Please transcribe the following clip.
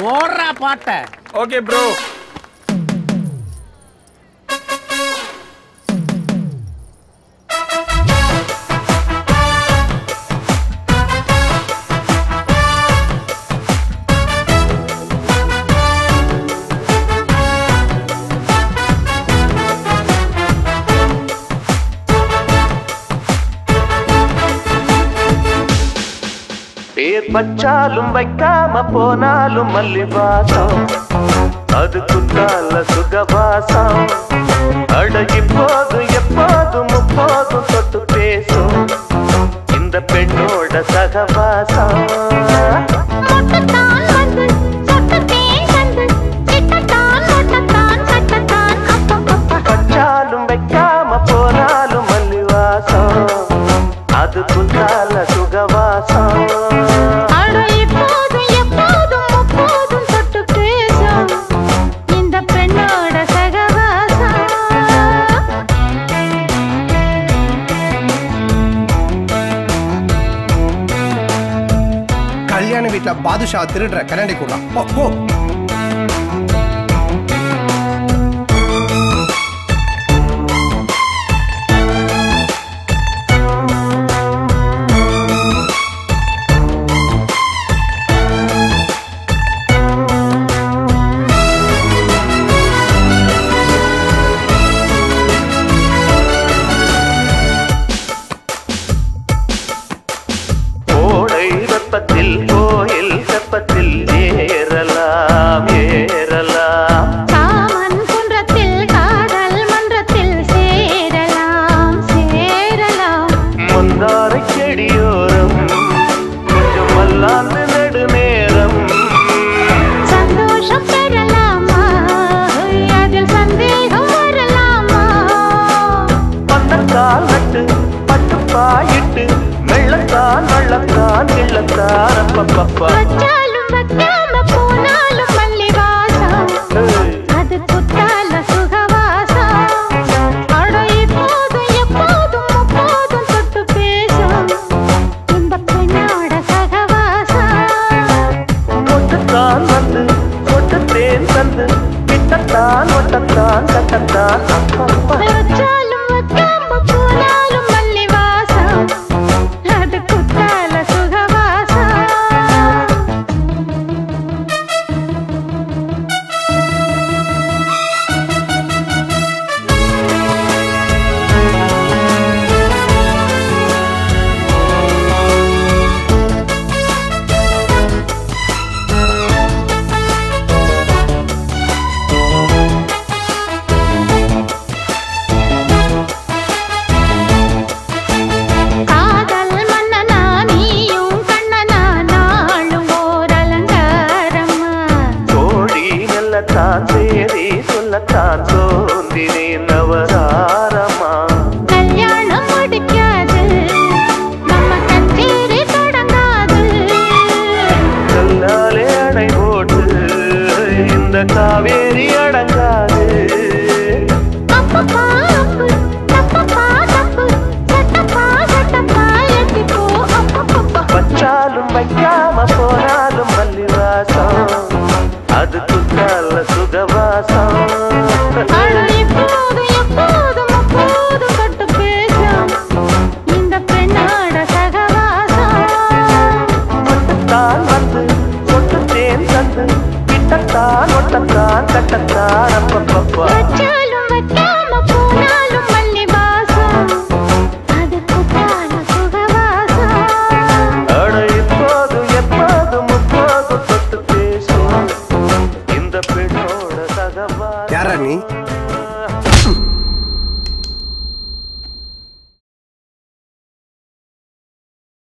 போடுறா பாட்ட. Okay bro பேர் வச்சாலும் வைக்காம போனாலும் மல்லி வாசம் அது குத்தால சுகவாசம் அட இப்போதும் எப்போதும் முப்போதும் தொட்டு பேசும் இந்த பெண்ணோட சகவாசம் கல்யாண வீட்டுல பாதுஷா திருடுற கண்ணாடி கூட. போ பந்தக்கால் நட்டு பட்டு பாயிட்டு வெள்ளத்தான் வள்ளத்தான் கிள்ளத்தான் அப்பப்பப்பா. வச்சாலும் வைக்காம போனாலும் மல்லி வாசம் அது நல்லத்தான் சேரி சொல்லத்தான் சோந்தினே நவதாரமா கல்யாணம் முடிக்காது நம்ம கச்சேரி தொடங்காது. கல்லாலே அணை போட்டு இந்த காவேரி அடங்காது. அப்பப்பா அப்பு தொட்டு பேசும் இந்த பெண்ணோட சகவாசம். யாரா நீ?